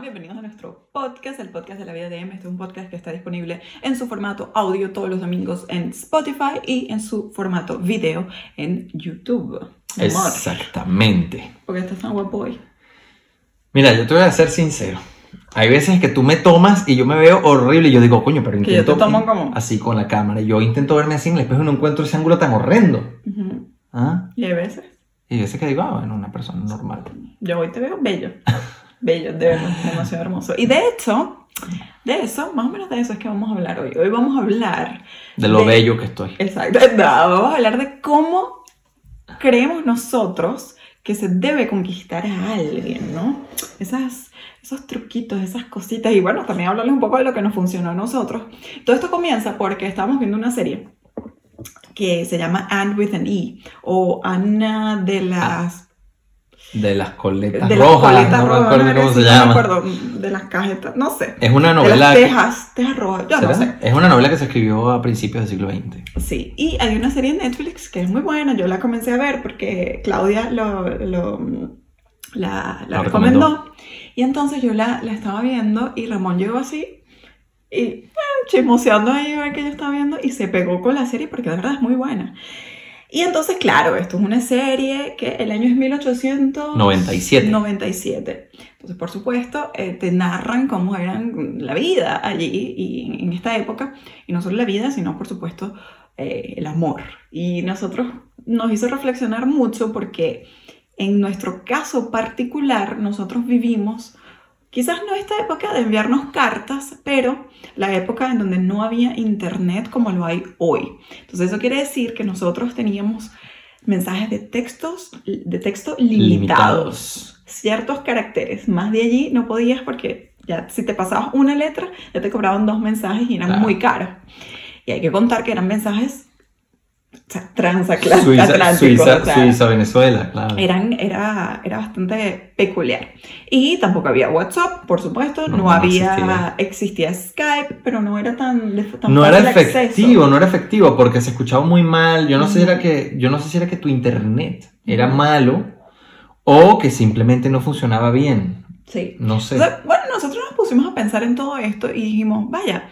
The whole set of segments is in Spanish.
bienvenidos a nuestro podcast, el podcast de la vida de M. Este es un podcast que está disponible en su formato audio todos los domingos en Spotify y en su formato video en YouTube. Exactamente. ¿Por qué estás tan guapo hoy? Mira, yo te voy a ser sincero. Hay veces que tú me tomas y yo me veo horrible y yo digo, coño, pero Que yo intento te tomo como- así con la cámara. Yo intento verme así en el espejo y no encuentro ese ángulo tan horrendo. Ujú. ¿Ah? Y hay veces, Y hay veces que digo, ah, bueno, una persona normal. yo hoy te veo bello. Bello, de verdad, demasiado hermoso. Y de hecho, de eso, más o menos de eso es que vamos a hablar hoy. Hoy vamos a hablar De lo De- bello que estoy. Exacto. No, vamos a hablar de cómo creemos nosotros que se debe conquistar a alguien, ¿no? Esas, esos truquitos, esas cositas. Y bueno, también hablarles un poco de lo que nos funcionó a nosotros. Todo esto comienza porque estábamos viendo una serie que se llama Anne with an E o Ana de las De las coletas de las rojas. coletas no me rojas, acuerdo algo cómo se no me llama. acuerdo, de las cajetas, no sé. Es una De novela. las que- tejas, tejas rojas, yo no ¿será? sé. Es una novela que se escribió a principios del siglo XX. Sí, y hay una serie en Netflix que es muy buena, yo la comencé a ver porque Claudia lo, lo- la, la La recomendó. recomendó. Y entonces yo la, la estaba viendo y Ramón llegó así y eh, chismoseando ahí a ver que yo estaba viendo y se pegó con la serie porque de verdad es muy buena. Y entonces, claro, esto es una serie que el año es 1897. 97. Entonces, por supuesto, eh, te narran cómo eran la vida allí y en, en esta época. Y no solo la vida, sino, por supuesto, eh, el amor. Y nosotros nos hizo reflexionar mucho porque en nuestro caso particular, nosotros vivimos quizás no esta época de enviarnos cartas, pero la época en donde no había internet como lo hay hoy. Entonces eso quiere decir que nosotros teníamos mensajes de textos de texto limitados, ciertos caracteres, más de allí no podías porque ya si te pasabas una letra ya te cobraban dos mensajes y eran Claro. muy caros. Y hay que contar que eran mensajes o sea, transatlánticos. Suiza, Suiza, o sea, Suiza, Venezuela, claro. eran, era, era bastante peculiar. Y tampoco había WhatsApp, por supuesto, no, No, había, existía. Skype, pero no era tan, tan no era efectivo, no era efectivo porque se escuchaba muy mal. Yo no sé si era que yo no sé si era que tu internet era malo o que simplemente no funcionaba bien. Sí. No sé. O sea, bueno, nosotros nos pusimos a pensar en todo esto y dijimos, vaya,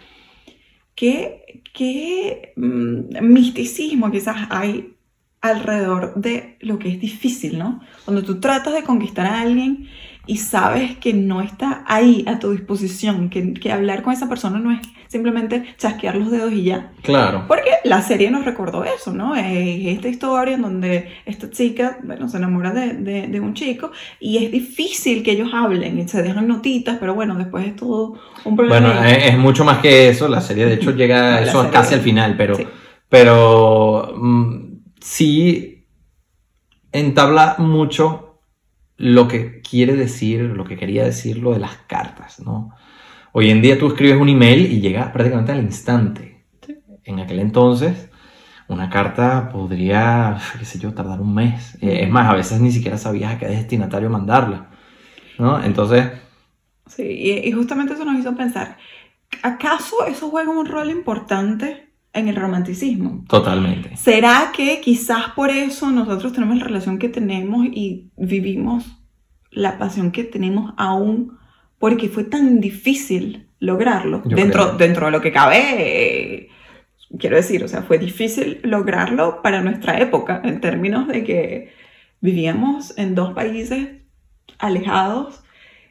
qué, qué mm, misticismo quizás hay alrededor de lo que es difícil, ¿no? Cuando tú tratas de conquistar a alguien y sabes que no está ahí a tu disposición, que, que hablar con esa persona no es simplemente chasquear los dedos y ya. Claro. Porque la serie nos recordó eso, ¿no? Es esta historia en donde esta chica, bueno, se enamora de, de- de un chico y es difícil que ellos hablen y se dejan notitas, pero bueno, después es todo un problema. Bueno, es, es mucho más que eso. La serie de hecho llega a eso serie- casi al final, pero Sí. pero mm, sí entabla mucho lo que quiere decir, lo que quería decir lo de las cartas, ¿no? Hoy en día tú escribes un email y llega prácticamente al instante. Sí. En aquel entonces, una carta podría, qué sé yo, tardar un mes. Eh, Es más, a veces ni siquiera sabías a qué destinatario mandarla, ¿no? Entonces, Sí, y justamente eso nos hizo pensar, ¿acaso eso juega un rol importante en el romanticismo? totalmente. ¿Será que quizás por eso nosotros tenemos la relación que tenemos y vivimos la pasión que tenemos aún porque fue tan difícil lograrlo? Yo Dentro, creo. dentro de lo que cabe, quiero decir, o sea, fue difícil lograrlo para nuestra época en términos de que vivíamos en dos países alejados.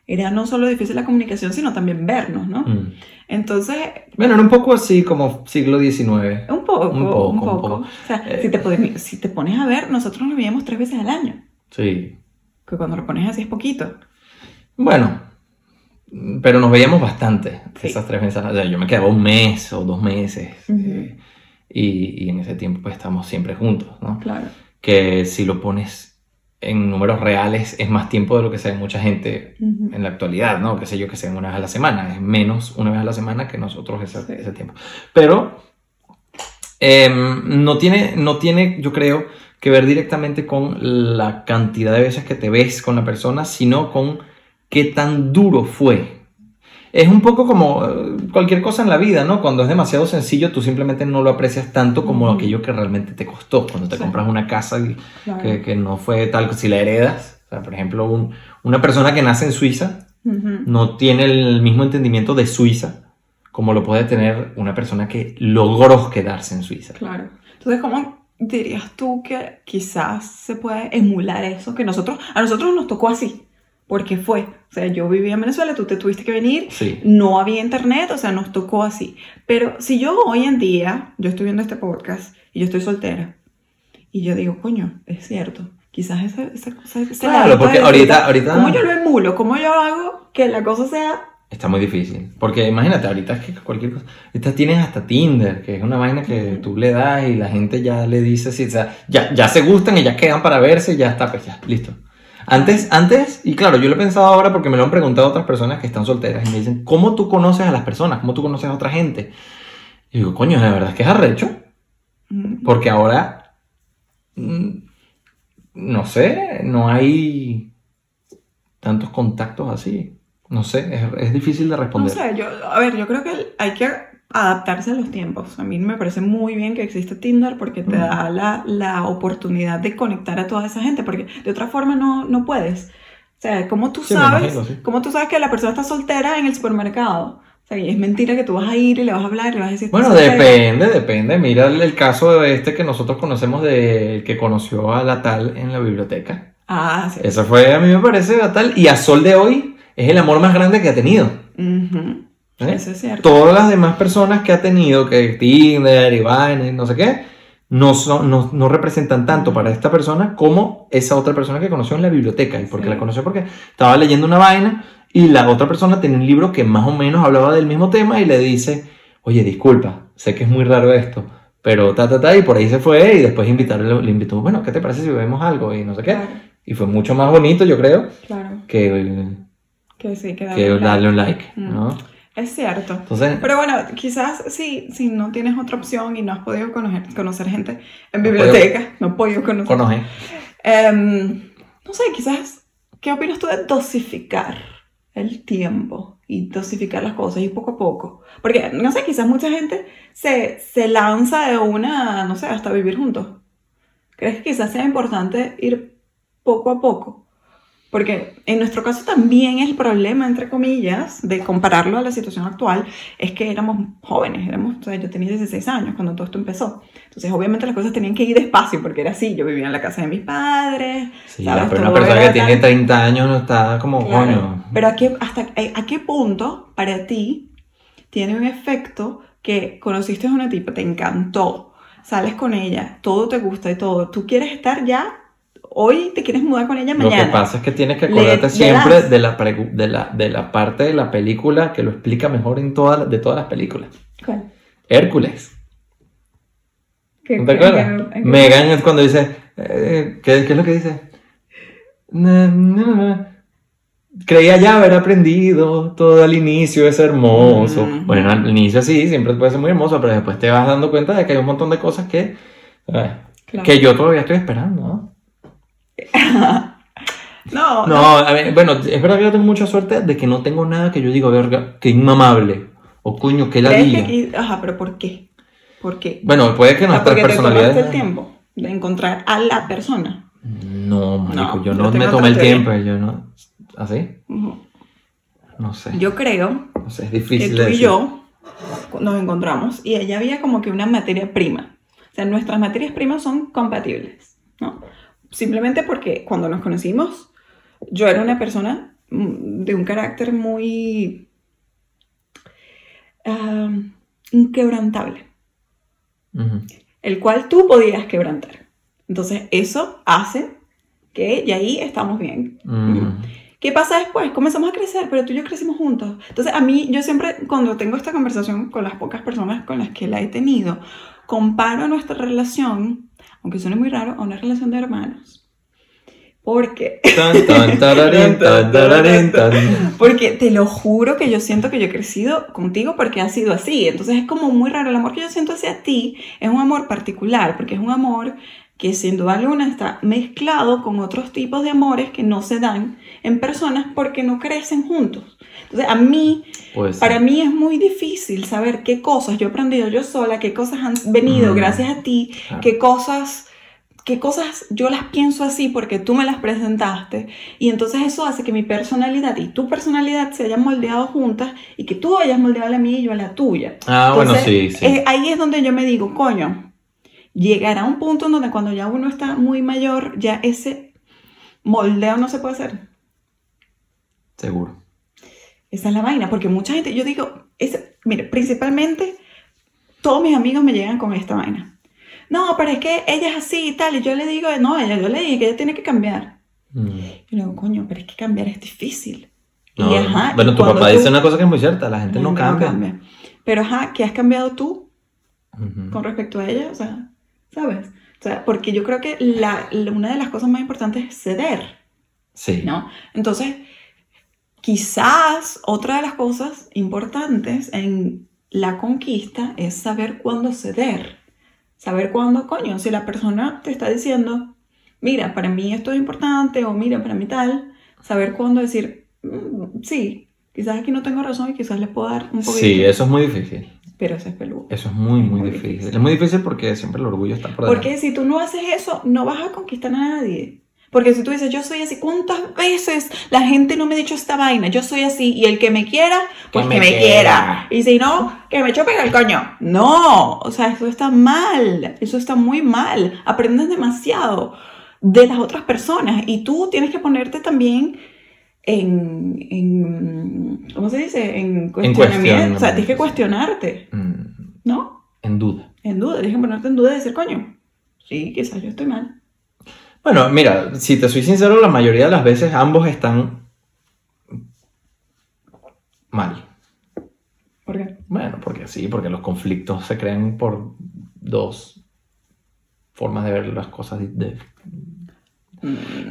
Era no solo difícil la comunicación, sino también vernos, ¿no? Mm. Entonces, Bueno, era un poco así como siglo XIX. un poco, Un un poco, poco. un poco. O sea, Eh. si, te pones, si te pones a ver, nosotros nos veíamos tres veces al año. Sí. Que cuando lo pones así es poquito. Bueno, pero nos veíamos bastante Sí. esas tres veces. O sea, yo me quedaba un mes o dos meses. Ujú. eh, y, y en ese tiempo pues estamos siempre juntos, ¿no? Claro. Que si lo pones en números reales es más tiempo de lo que se ve mucha gente en la actualidad, ¿no? Que sé yo, que se ven una vez a la semana. Es menos una vez a la semana que nosotros ese, Sí. ese tiempo. Pero em, no, tiene, no tiene, yo creo, que ver directamente con la cantidad de veces que te ves con la persona, sino con qué tan duro fue. Es un poco como eh, cualquier cosa en la vida, ¿no? Cuando es demasiado sencillo, tú simplemente no lo aprecias tanto como aquello que realmente te costó. Cuando te Sí. compras una casa y Claro. que, que no fue tal, si la heredas, o sea, por ejemplo, un- una persona que nace en Suiza no tiene el mismo entendimiento de Suiza como lo puede tener una persona que logró quedarse en Suiza. Claro. Entonces, ¿cómo dirías tú que quizás se puede emular eso? Que nosotros, a nosotros nos tocó así, porque fue. O sea, yo vivía en Venezuela, tú te tuviste que venir, Sí. no había internet, o sea, nos tocó así. Pero si yo hoy en día, yo estoy viendo este podcast y yo estoy soltera, y yo digo, coño, es cierto. Quizás esa, esa cosa, ese Claro, porque de ahorita- ahorita- ¿Cómo yo lo emulo? ¿Cómo yo hago que la cosa sea... Está muy difícil. Porque imagínate, ahorita es que cualquier cosa. Ahorita tienes hasta Tinder, que es una vaina que tú le das y la gente ya le dice, sí, o sea, ya, ya se gustan y ya quedan para verse y ya está, pues ya, listo. Antes, antes, y claro, yo lo he pensado ahora porque me lo han preguntado otras personas que están solteras y me dicen, ¿cómo tú conoces a las personas? ¿Cómo tú conoces a otra gente? Y digo, coño, la verdad es que es arrecho. mm, Porque ahora, mm, no sé, no hay tantos contactos así. No sé, es, es difícil de No responder. sé, yo, a ver, yo creo que hay que adaptarse a los tiempos. A mí me parece muy bien que existe Tinder porque te da la, la oportunidad de conectar a toda esa gente, porque de otra forma no, no puedes. O sea, ¿cómo tú Sí, sabes, imagino, sí. cómo tú sabes que la persona está soltera en el supermercado? O sea, y es mentira que tú vas a ir y le vas a hablar y le vas a decir... Bueno, depende, depende. Mira el, caso de este que nosotros conocemos de que conoció a la tal en la biblioteca. Ah, sí. Eso fue, a mí me parece la tal. Y a Sol de hoy es el amor más grande que ha tenido. Ujú, ¿eh? Eso es cierto. Todas las demás personas que ha tenido, que Tinder y no sé qué, no, son, no, no representan tanto para esta persona como esa otra persona que conoció en la biblioteca. ¿Y por qué Sí. la conoció? Porque estaba leyendo una vaina y la otra persona tenía un libro que más o menos hablaba del mismo tema y le dice, oye, disculpa, sé que es muy raro esto, pero ta, ta, ta, y por ahí se fue y después invitarle, le invitó, bueno, ¿qué te parece si vemos algo? Y no sé qué. Claro, Y fue mucho más bonito, yo creo, claro. que, Que sí, que que darle darle un like. like, Mm. ¿no? Es cierto. Entonces, Pero bueno, quizás sí, si no tienes otra opción y no has podido conocer, conocer gente en No biblioteca, no has podido conocer. conoce. Em, no sé, quizás, ¿qué opinas tú de dosificar el tiempo y dosificar las cosas y poco a poco? Porque, no sé, quizás mucha gente se, se lanza de una, no sé, hasta vivir juntos. ¿Crees que quizás sea importante ir poco a poco? Porque en nuestro caso también el problema, entre comillas, de compararlo a la situación actual, es que éramos jóvenes, éramos, o sea, yo tenía 16 años cuando todo esto empezó. Entonces, obviamente las cosas tenían que ir despacio, porque era así, yo vivía en la casa de mis padres. Sí, ¿sabes? pero una Todo persona era que tiene tan- 30 años no está como, Claro. coño. Pero ¿a qué, hasta, eh, ¿a qué punto para ti tiene un efecto que conociste a una tipa, te encantó, sales con ella, todo te gusta y todo, tú quieres estar ya, hoy te quieres mudar con ella Lo mañana? que pasa es que tienes que acordarte le siempre de la, pregu- de, la, de la parte de la película que lo explica mejor en todas de todas las películas. ¿Cuál? Hércules. ¿Qué- ¿No te acuerdas? Megan es cuando dice, eh, ¿qué, qué es lo que dice? Na, na, na. Creía ya haber aprendido, todo al inicio es hermoso. Bueno, al inicio sí, siempre puede ser muy hermoso, pero después te vas dando cuenta de que hay un montón de cosas que, eh, Claro. que yo todavía estoy esperando. ¿no? No, No, a ver, bueno, es verdad que yo tengo mucha suerte de que no tengo nada que yo digo, verga, que inmamable. O coño, que ¿Crees que Ajá, pero ¿por qué? ¿Por qué? Bueno, puede que nuestras personalidades. el tiempo de encontrar a la persona. No, marico, No, yo no me tomé el teoría. tiempo, yo no. ¿Así? Ujú. No sé. Yo creo no sé, es que difícil tú de y yo nos encontramos y ella había como que una materia prima. O sea, nuestras materias primas son compatibles, ¿no? Simplemente porque cuando nos conocimos, yo era una persona mm, de un carácter muy ah, inquebrantable, el cual tú podías quebrantar. Entonces, eso hace que y ahí estamos bien. ¿Qué pasa después? Comenzamos a crecer, pero tú y yo crecimos juntos. Entonces, a mí, yo siempre, cuando tengo esta conversación con las pocas personas con las que la he tenido, comparo nuestra relación, aunque suene muy raro, a una relación de hermanos. Porque, porque te lo juro que yo siento que yo he crecido contigo porque ha sido así. Entonces es como muy raro. El amor que yo siento hacia ti es un amor particular, porque es un amor que sin duda alguna está mezclado con otros tipos de amores que no se dan en personas porque no crecen juntos. Entonces a mí, Pues, para mí es muy difícil saber qué cosas yo he aprendido yo sola, qué cosas han venido Mm. gracias a ti, Claro. qué cosas qué cosas yo las pienso así porque tú me las presentaste y entonces eso hace que mi personalidad y tu personalidad se hayan moldeado juntas y que tú hayas moldeado la mía y yo a la tuya. Ah, bueno, Entonces, sí, sí. eh, ahí es donde yo me digo, coño, llegará un punto en donde cuando ya uno está muy mayor, ya ese moldeo no se puede hacer. Seguro. Esa es la vaina, porque mucha gente, yo digo, es, mire, principalmente todos mis amigos me llegan con esta vaina. No, pero es que ella es así y tal, y yo le digo, no, ella, yo le dije que ella tiene que cambiar. Mm. Y luego, coño, pero es que cambiar es difícil. No, y ajá, bueno, y tu papá tú- dice una cosa que es muy cierta, la gente no gente cambia. Pero ajá, ¿qué has cambiado tú Ujú. con respecto a ella? O sea, ¿sabes? O sea, porque yo creo que la, la- una de las cosas más importantes es ceder. Sí. ¿no? Entonces, quizás otra de las cosas importantes en la conquista es saber cuándo ceder. Saber cuándo, coño, si la persona te está diciendo, mira, para mí esto es importante o mira, para mí tal, saber cuándo decir, "Mm, sí, quizás aquí no tengo razón y quizás le puedo dar un poquito. Sí, eso es muy difícil. Pero eso es peludo. Eso es muy, muy Muy difícil. difícil. Es muy difícil porque siempre el orgullo está por delante. Porque si tú no haces eso, no vas a conquistar a nadie. Porque si tú dices, yo soy así, ¿cuántas veces la gente no me ha dicho esta vaina? Yo soy así y el que me quiera, pues que, me, quiera. Y si no, que me chupen el coño. No, o sea, eso está mal. Eso está muy mal. Aprendes demasiado de las otras personas y tú tienes que ponerte también en, en ¿cómo se dice? En cuestionamiento. o sea, tienes que cuestionarte, Mm, ¿no? en duda. En duda, tienes que ponerte en duda y decir, coño, sí, quizás yo estoy mal. Bueno, mira, si te soy sincero, la mayoría de las veces ambos están mal. ¿Por qué? Bueno, porque sí, porque los conflictos se crean por dos formas de ver las cosas. de-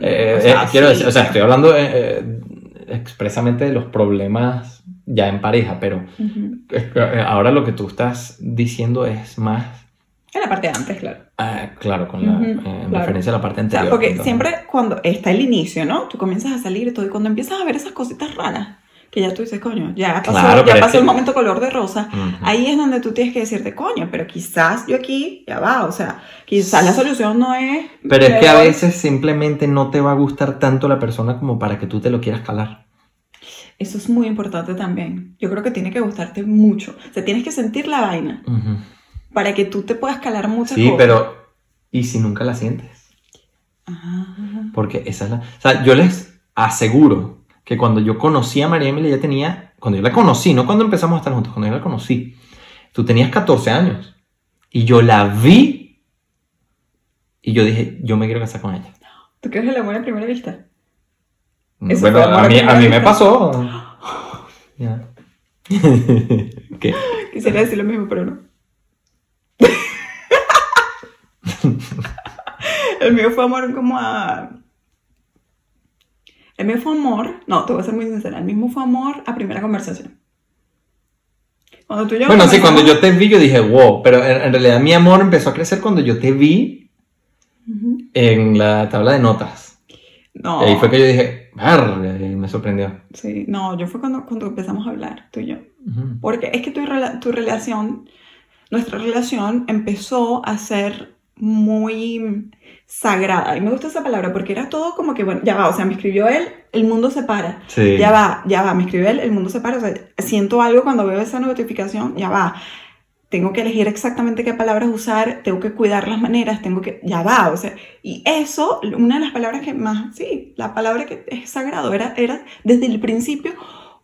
Eh, O sea, eh, quiero sí, decir, o sea, estoy hablando eh, expresamente de los problemas ya en pareja, pero ahora lo que tú estás diciendo es más, En la parte de antes, claro. ah, claro, con la, Ujú, eh, en claro. referencia a la parte O sea, anterior. porque entonces. siempre cuando está el inicio, ¿no? Tú comienzas a salir y todo, y cuando empiezas a ver esas cositas raras, que ya tú dices, coño, ya pasó, Claro, ya pasó que- el momento color de rosa, Ujú. ahí es donde tú tienes que decirte, coño, pero quizás yo aquí, ya va, o sea, quizás la solución no es... Pero es que a veces simplemente no te va a gustar tanto la persona como para que tú te lo quieras calar. Eso es muy importante también. Yo creo que tiene que gustarte mucho. O sea, tienes que sentir la vaina Ujú. Para que tú te puedas calar muchas Sí, cosas. pero ¿y si nunca la sientes? Ah, Porque esa es la... O sea, yo les aseguro que cuando yo conocí a María Emilia, ella tenía... Cuando yo la conocí, no cuando empezamos a estar juntos, cuando yo la conocí, tú tenías 14 años. Y yo la vi y yo dije, yo me quiero casar con ella. ¿Tú crees el amor a primera vista? Eso bueno, a mí, a mí me pasó. Ya. ¿Qué? Quisiera decir lo mismo, pero no. El mío fue amor como a... El mío fue amor... No, te voy a ser muy sincera. El mismo fue amor a primera conversación. Cuando tú y yo Bueno, sí, cuando yo te vi, yo dije, wow, pero en, en realidad mi amor empezó a crecer cuando yo te vi Ujú. en la tabla de notas. No. Y ahí fue que yo dije, "Verga", y me sorprendió. Sí, no, yo fue cuando, cuando empezamos a hablar, tú y yo. Ujú. Porque es que tu, tu relación, nuestra relación empezó a ser muy sagrada. Y me gusta esa palabra porque era todo como que, bueno, ya va, o sea, me escribió él, el mundo se para. Sí. Ya va, ya va, me escribió él, el mundo se para. O sea, siento algo cuando veo esa notificación, ya va. Tengo que elegir exactamente qué palabras usar, tengo que cuidar las maneras, tengo que, ya va, o sea, y eso, una de las palabras que más, sí, la palabra que es sagrado, era, era desde el principio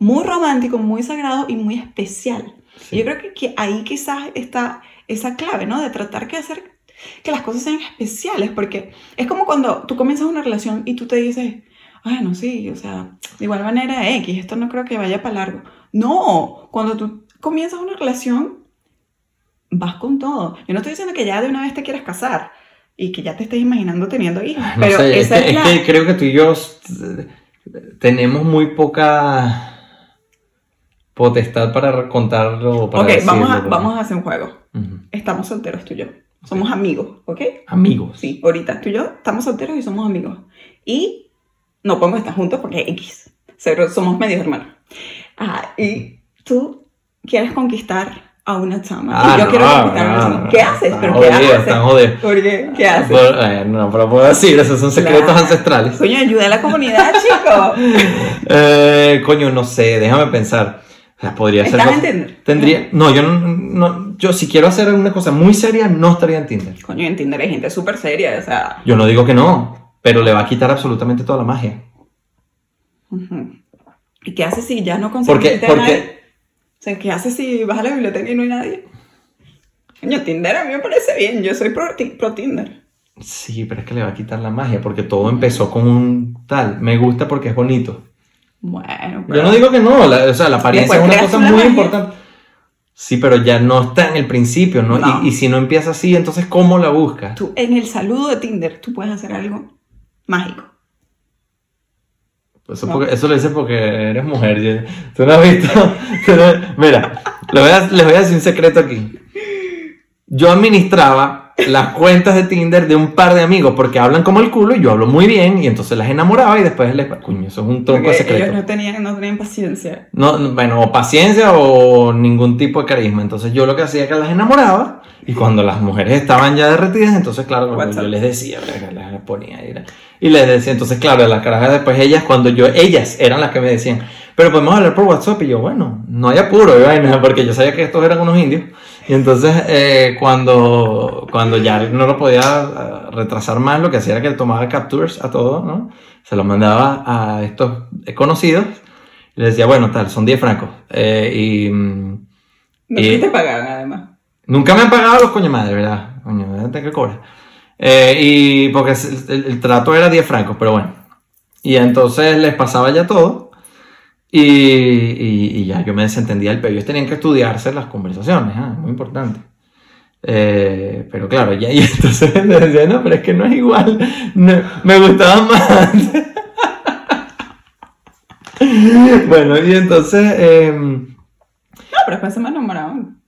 muy romántico, muy sagrado y muy especial. Sí. Yo creo que, que ahí quizás está esa clave, ¿no? De tratar que hacer que las cosas sean especiales, porque es como cuando tú comienzas una relación y tú te dices, bueno, sí, o sea, de igual manera X, esto no creo que vaya para largo. No, cuando tú comienzas una relación, vas con todo. Yo no estoy diciendo que ya de una vez te quieras casar y que ya te estés imaginando teniendo hijos, No pero sé, es, esa que, es, es la... que creo que tú y yo eh, tenemos muy poca potestad para contarlo. Para Ok, vamos a, decirlo, vamos a hacer un juego. Ujú. Estamos solteros tú y yo. Somos amigos, ¿ok? Amigos. Sí, ahorita tú y yo estamos solteros y somos amigos. Y no podemos estar juntos porque X. Somos medio hermanos. Ajá, y tú quieres conquistar a una chama. Ah, y yo no, quiero conquistar a una no, chama. no, ¿Qué haces? ¿Pero qué jodidos, haces? están jodidos. ¿Por qué? ¿Qué haces? Por- eh, no, pero puedo decir, esos son secretos Claro. ancestrales. Coño, ayuda a la comunidad, chico. Eh, coño, no sé, déjame pensar. Sea, podría ser. ¿Estás en Tinder? Tendría. No, yo no, no- Yo si quiero hacer una cosa muy seria, no estaría en Tinder. Coño, en Tinder hay gente súper seria, o sea. Yo no digo que no, pero le va a quitar absolutamente toda la magia. ¿Y qué haces si ya no consigues Porque, porque, O sea, ¿qué haces si vas a la biblioteca y no hay nadie? Coño, Tinder a mí me parece bien. Yo soy pro, pro Tinder. sí, pero es que le va a quitar la magia, porque todo empezó con un tal. Me gusta porque es bonito. Bueno, Yo no digo que no, la- o sea, la apariencia es una cosa una muy magia. importante. Sí, pero ya no está en el principio, ¿no? No. Y, y si no empieza así, entonces ¿cómo la buscas? Tú, en el saludo de Tinder, tú puedes hacer algo mágico. Eso, No. porque- eso lo dices porque eres mujer. Tú no has visto. mira, les voy, a, les voy a decir un secreto aquí. Yo administraba las cuentas de Tinder de un par de amigos porque hablan como el culo y yo hablo muy bien y entonces las enamoraba y después les. Coño, eso es un tronco Porque secreto. ellos no tenían, no tenían paciencia. No, no, bueno, o paciencia o ningún tipo de carisma. Entonces yo lo que hacía es que las enamoraba y cuando las mujeres estaban ya derretidas, entonces claro, yo les decía, les ponía y, era- y les decía, entonces claro, las carajas después ellas, cuando yo, ellas eran las que me decían, pero podemos hablar por WhatsApp y yo, bueno, no hay apuro, vaina, porque yo sabía que estos eran unos indios. Y entonces eh, cuando, cuando ya no lo podía eh, retrasar más, lo que hacía era que tomaba captures a todo, ¿no? Se los mandaba a estos conocidos y les decía, bueno, tal, son 10 francos. Eh, y mm, No Y- te pagan, además. nunca me han pagado los coño madre, ¿verdad? Coño, tengo que cobrar. Eh, y porque el, el- el trato era 10 francos, pero bueno. Y entonces les pasaba ya todo. Y, y- ya yo me desentendía el pelo. Ellos tenían que estudiarse las conversaciones, ah, muy importante. Eh, pero claro, ya, y entonces les decía, no, pero es que no es igual. Me gustaba más. bueno, y entonces. em, No, pero después se me enamoraban.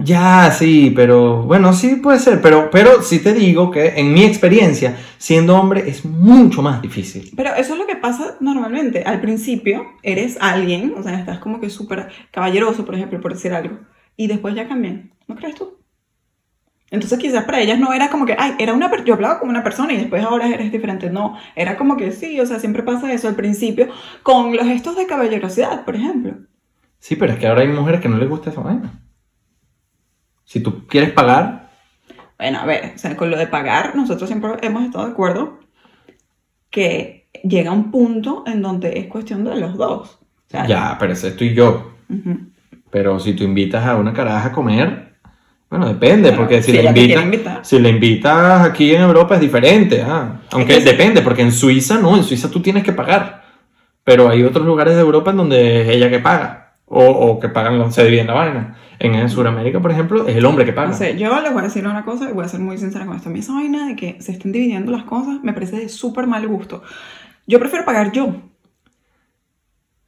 Ya, sí, pero bueno, sí puede ser, pero, pero sí te digo que en mi experiencia, siendo hombre es mucho más difícil. Pero eso es lo que pasa normalmente. Al principio eres alguien, o sea, estás como que súper caballeroso, por ejemplo, por decir algo. Y después ya cambian. ¿No crees tú? Entonces quizás para ellas no era como que, ay, era una yo hablaba como una persona y después ahora eres diferente. No, era como que sí, o sea, siempre pasa eso al principio con los gestos de caballerosidad, por ejemplo. Sí, pero es que ahora hay mujeres que no les gusta esa vaina. Si tú quieres pagar, Bueno, a ver, o sea, con lo de pagar, nosotros siempre hemos estado de acuerdo que llega un punto en donde es cuestión de los dos. O sea, ya, pero ese tú y yo. ujú. Pero si tú invitas a una caraja a comer, bueno, depende, Claro, porque si, si la invitas, si la invitas aquí en Europa es diferente, ah. aunque Es que sí. depende, porque en Suiza no, en Suiza tú tienes que pagar, pero hay otros lugares de Europa en donde es ella que paga, o, o que pagan, se dividen la vaina. En Sudamérica, por ejemplo, es el hombre que paga. No sé, yo les voy a decir una cosa y voy a ser muy sincera con esto. A mí esa vaina de que se estén dividiendo las cosas me parece de súper mal gusto. Yo prefiero pagar yo.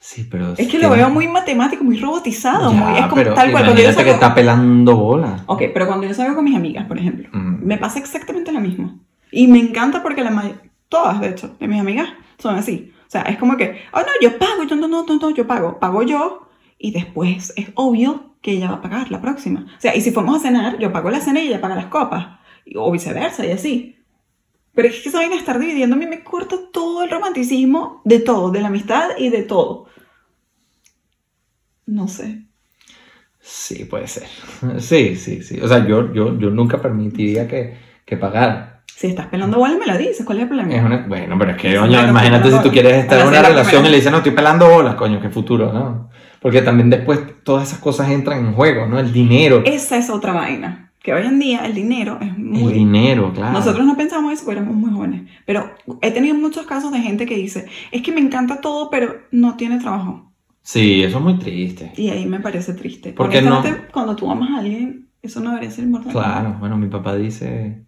Sí, pero Es que lo veo muy matemático, muy robotizado. Ya, muy, es como pero tal cual. Cuando yo imagínate que salgo... está pelando bola. Ok, pero cuando yo salgo con mis amigas, por ejemplo, Mm. me pasa exactamente lo mismo. Y me encanta porque la may- todas, de hecho, de mis amigas son así. O sea, es como que, oh no, yo pago, yo no, no, no, no, yo pago. Pago yo y después es obvio que ella va a pagar la próxima. O sea, y si fuimos a cenar, yo pago la cena y ella paga las copas. O viceversa y así. Pero es que esa vaina estar dividiendo a mí me corta todo el romanticismo de todo, de la amistad y de todo. No sé. Sí, puede ser. Sí, sí, sí. O sea, yo, yo, yo nunca permitiría que, que pagara. Si estás pelando bola, me la dices. ¿Cuál es el problema? Es una- bueno, pero es que, coño, claro, imagínate si tú bolas. quieres estar en una relación y le dices, no, estoy pelando bolas, coño, qué futuro, ¿no? Porque también después todas esas cosas entran en juego, ¿no? El dinero. Esa es otra vaina. Que hoy en día el dinero es muy... El dinero, claro. Nosotros no pensamos eso porque éramos muy jóvenes. Pero he tenido muchos casos de gente que dice, es que me encanta todo, pero no tiene trabajo. Sí, eso es muy triste. Y ahí me parece triste. ¿Por qué no? Cuando tú amas a alguien, eso no debería ser importante. Claro, bueno, mi papá dice,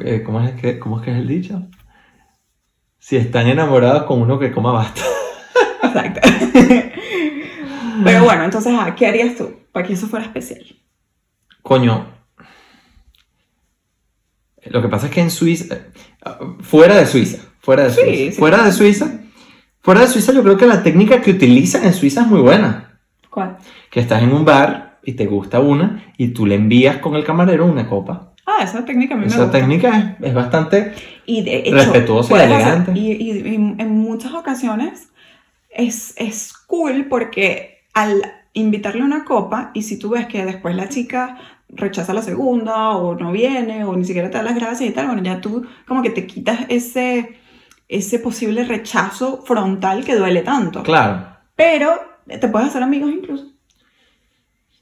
eh, ¿cómo es que, cómo es, que es el dicho? Si están enamorados con uno que coma basta. Exacto. pero bueno, entonces, ah, ¿qué harías tú para que eso fuera especial? Coño, lo que pasa es que en Suiza, fuera de Suiza, fuera de Sí, Suiza, sí. fuera de Suiza, fuera de Suiza yo creo que la técnica que utilizan en Suiza es muy buena. ¿Cuál? Que estás en un bar y te gusta una y tú le envías con el camarero una copa. Ah, esa técnica a mí me Esa gusta. técnica es, es bastante... Y de hecho, Respetuosa y elegante. y, y en, en muchas ocasiones es, es cool porque al invitarle una copa y si tú ves que después la chica rechaza la segunda o no viene o ni siquiera te da las gracias y tal, bueno, ya tú como que te quitas ese, ese posible rechazo frontal que duele tanto. Claro. Pero te puedes hacer amigos incluso.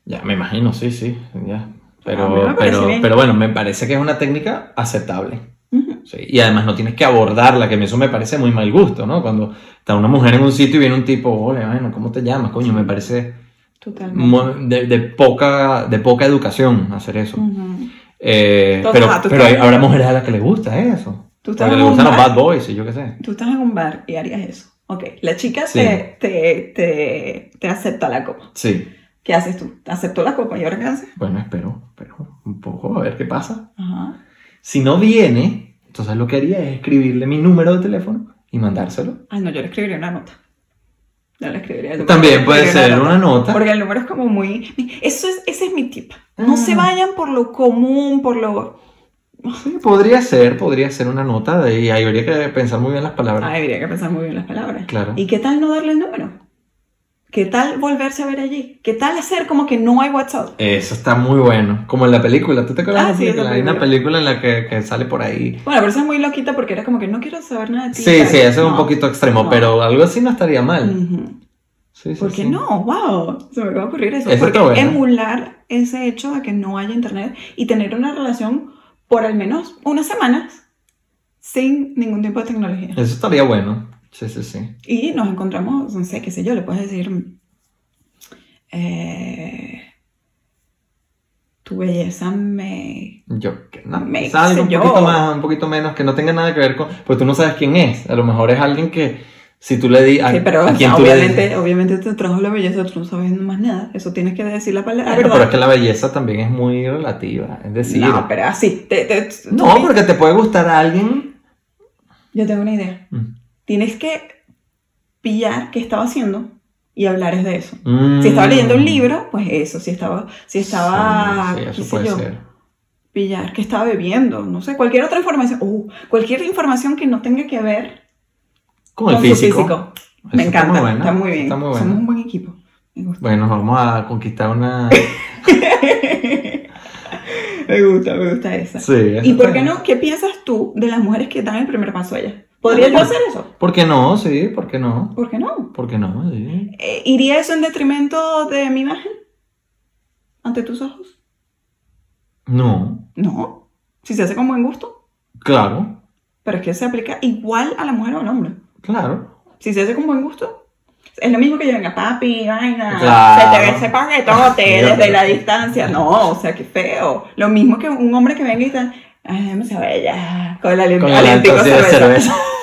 Ya, me imagino, sí, sí, ya. Pero, pero, bien. pero bueno, me parece que es una técnica aceptable. Sí, Y además no tienes que abordarla, que eso me parece muy mal gusto, ¿no? Cuando está una mujer en un sitio y viene un tipo, hola, bueno, ¿cómo te llamas? Coño, me parece Totalmente. de, de poca, de poca educación hacer eso. Ujú. Eh, Entonces, pero ah, pero hay- habrá mujeres a las que les gusta eso. Tú estás les gustan los bad boys y yo qué sé. Tú estás en un bar y harías eso. Ok, la chica Sí. te, te, te, te acepta la copa. Sí. ¿Qué haces tú? ¿Te aceptó la copa y ahora qué haces? Bueno, espero, espero un poco a ver qué pasa. Ajá. Si no viene, entonces lo que haría es escribirle mi número de teléfono y mandárselo. Ay, no, yo le escribiría una nota. Yo le escribiría. yo También le puede ser una nota. Porque el número es como muy... Eso es, ese es mi tip. No Ah. se vayan por lo común, por lo... Sí, podría ser, podría ser una nota de y ahí habría que pensar muy bien las palabras. Ay, habría que pensar muy bien las palabras. Claro. ¿Y qué tal no darle el número? ¿Qué tal volverse a ver allí? ¿Qué tal hacer como que no hay WhatsApp? Eso está muy bueno. Como en la película. ¿Tú te acuerdas Ah, de la sí, película? Hay una película. en la que, que sale por ahí. Bueno, pero esa es muy loquita porque era como que no quiero saber nada de ti. Sí, sí, eso es un No. poquito extremo, No. pero algo así no estaría mal. Ujú. Sí, sí, ¿Por qué no? ¡Wow! Se me acaba de ocurrir eso. Eso Porque bueno. emular ese hecho de que no haya internet y tener una relación por al menos unas semanas sin ningún tipo de tecnología. Eso estaría bueno. Sí, sí, sí. Y nos encontramos, no sé, qué sé yo, le puedes decir. eh, tu belleza me. Yo, que no, Me- quizá algo qué un yo. poquito más, un poquito menos, que no tenga nada que ver con, pues tú no sabes quién es, a lo mejor es alguien que, si tú le di, a, Sí, pero a o quien sea, tú le obviamente, di, obviamente te trajo la belleza, tú no sabes más nada. Eso tienes que decir la palabra. Pero es que la belleza también es muy relativa, es decir, no, no, pero así. te- te- tú- porque te puede gustar a alguien, Yo tengo una idea. Mm. Tienes que pillar qué estaba haciendo y hablar de eso. Mm. Si estaba leyendo un libro, pues eso. Si estaba, si estaba, Sí, sí, qué sé yo, ser. pillar qué estaba bebiendo, no sé, cualquier otra información, uh, cualquier información que no tenga que ver Con el su físico. físico. Eso Me está encanta, muy está muy bien. Está muy Somos un buen equipo. Me gusta. Bueno, vamos a conquistar una... me gusta, me gusta esa. Sí, ¿Y por qué no? ¿Qué piensas tú de las mujeres que dan el primer paso a ellas? ¿Podría yo hacer eso? ¿Por qué no? Sí, ¿por qué no? ¿Por qué no? ¿Por qué no? Sí. Eh, ¿Iría eso en detrimento de mi imagen? ¿Ante tus ojos? No, No. Si se hace con buen gusto. claro, Pero es que se aplica igual a la mujer o al hombre. claro. Si se hace con buen gusto. Es lo mismo que yo venga, papi, vaina, Claro. se te ve ese paquetote desde la distancia. No, o sea, qué feo. Lo mismo que un hombre que venga y tal, ay, demasiado bella, con el alientico alto de cerveza. cerveza.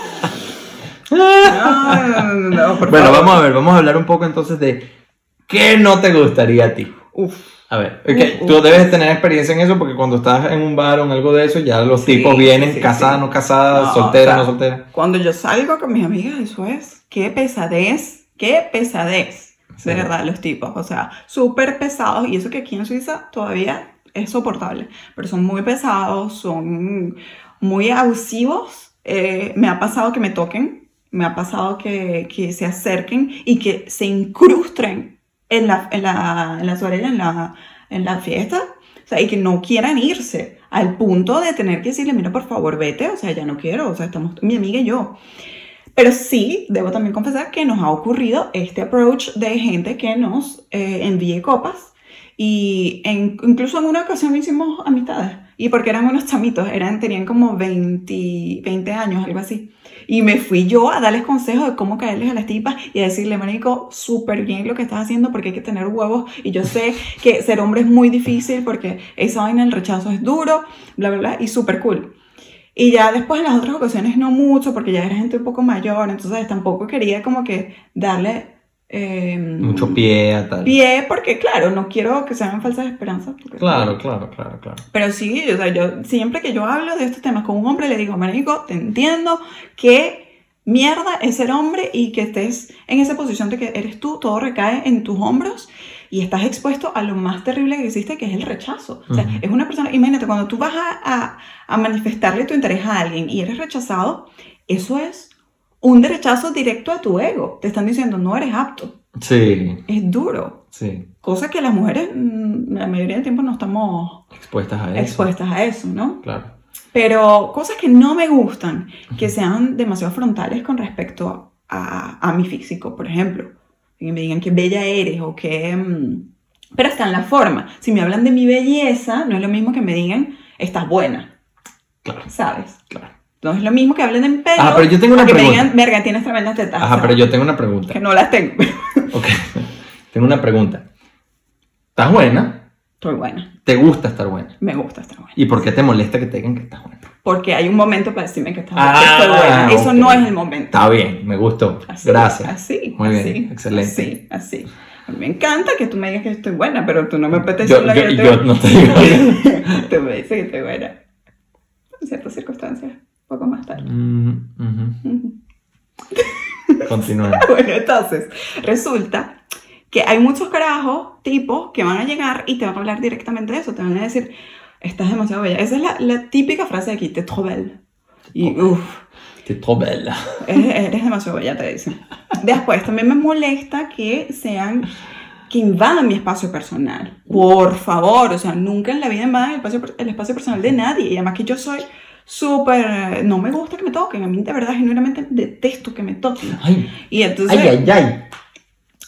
No, no, no, por Bueno, favor. vamos a ver, vamos a hablar un poco entonces de qué no te gustaría a ti. Uf. A ver, Uh, uh. tú debes tener experiencia en eso porque cuando estás en un bar o en algo de eso, ya los Sí, tipos vienen sí, casadas, sí. no casadas, No, solteras, o sea, no solteras. Cuando yo salgo con mis amigas, eso es, qué pesadez, qué pesadez, de verdad, los tipos, o sea, súper pesados, y eso que aquí en Suiza todavía es soportable, pero son muy pesados, son muy abusivos, eh, me ha pasado que me toquen, me ha pasado que, que se acerquen y que se incrusten en la, en la, en la suarela, en la, en la fiesta, o sea, y que no quieran irse al punto de tener que decirle, mira, por favor, vete, o sea, ya no quiero, o sea, estamos mi amiga y yo. Pero sí, debo también confesar que nos ha ocurrido este approach de gente que nos eh, copas y incluso en una ocasión hicimos amistades y porque eran unos chamitos, eran, tenían como 20, 20 años, algo así. Y me fui yo a darles consejos de cómo caerles a las tipas y a decirle, marico, súper bien lo que estás haciendo porque hay que tener huevos. Y yo sé que ser hombre es muy difícil porque esa vaina, el rechazo es duro, bla, bla, bla, y súper cool. Y ya después en las otras ocasiones no mucho porque ya era gente un poco mayor, entonces tampoco quería como que darle... eh, Mucho pie a tal. Pie, porque claro, no quiero que sean falsas esperanzas. porque- Claro, claro, claro, claro. pero sí, o sea, yo siempre que yo hablo de estos temas con un hombre le digo, marico, te entiendo que mierda es ser hombre y que estés en esa posición de que eres tú, todo recae en tus hombros y estás expuesto a lo más terrible que existe, que es el rechazo. O sea, Ujú. es una persona, imagínate, cuando tú vas a, a, a manifestarle tu interés a alguien y eres rechazado, eso es un derechazo directo a tu ego. Te están diciendo, no eres apto. Sí, Es duro. sí. Cosa que las mujeres, mm, la mayoría del tiempo, no estamos Expuestas a eso. expuestas a eso, ¿no? Claro. Pero cosas que no me gustan, que sean demasiado frontales con respecto a, a mi físico, por ejemplo. Que me digan qué bella eres o que... mm, Pero está en la forma. Si me hablan de mi belleza, no es lo mismo que me digan, estás buena, Claro, ¿sabes? No es lo mismo que hablen mi pelo. Ah, pero yo tengo una que me pregunta. digan, verga, tienes tremendas tetas. Ajá, pero yo tengo una pregunta. Que no las tengo. Ok. tengo una pregunta. ¿Estás buena? Estoy buena. ¿Te gusta estar buena? Me gusta estar buena. ¿Y por qué te molesta que te digan que estás buena? Porque hay un momento para decirme que, estás, Ah, que estoy buena. Eso no es el momento. Está bien, me gustó. Así, Gracias. Así. Muy bien, excelente. Así, así. Me encanta que tú me digas que estoy buena, pero tú no me puedes Yo, decir yo- yo no te digo. tú me dices que estoy buena. En ciertas circunstancias, un poco más tarde. Mm. Continuando. Bueno, entonces, resulta que hay muchos carajos, tipos, que van a llegar y te van a hablar directamente de eso. Te van a decir, estás demasiado bella. Esa es la, la típica frase de aquí, te trop belle. Y uff, T'es trop bella. eres, eres demasiado bella, te dicen. Después, también me molesta que sean, que invadan mi espacio personal. Por favor, o sea, nunca en la vida invadan el espacio, el espacio personal de nadie. Y además que yo soy súper, no me gusta que me toquen. A mí de verdad, genuinamente detesto que me toquen. Ay, Y entonces, ay, ay,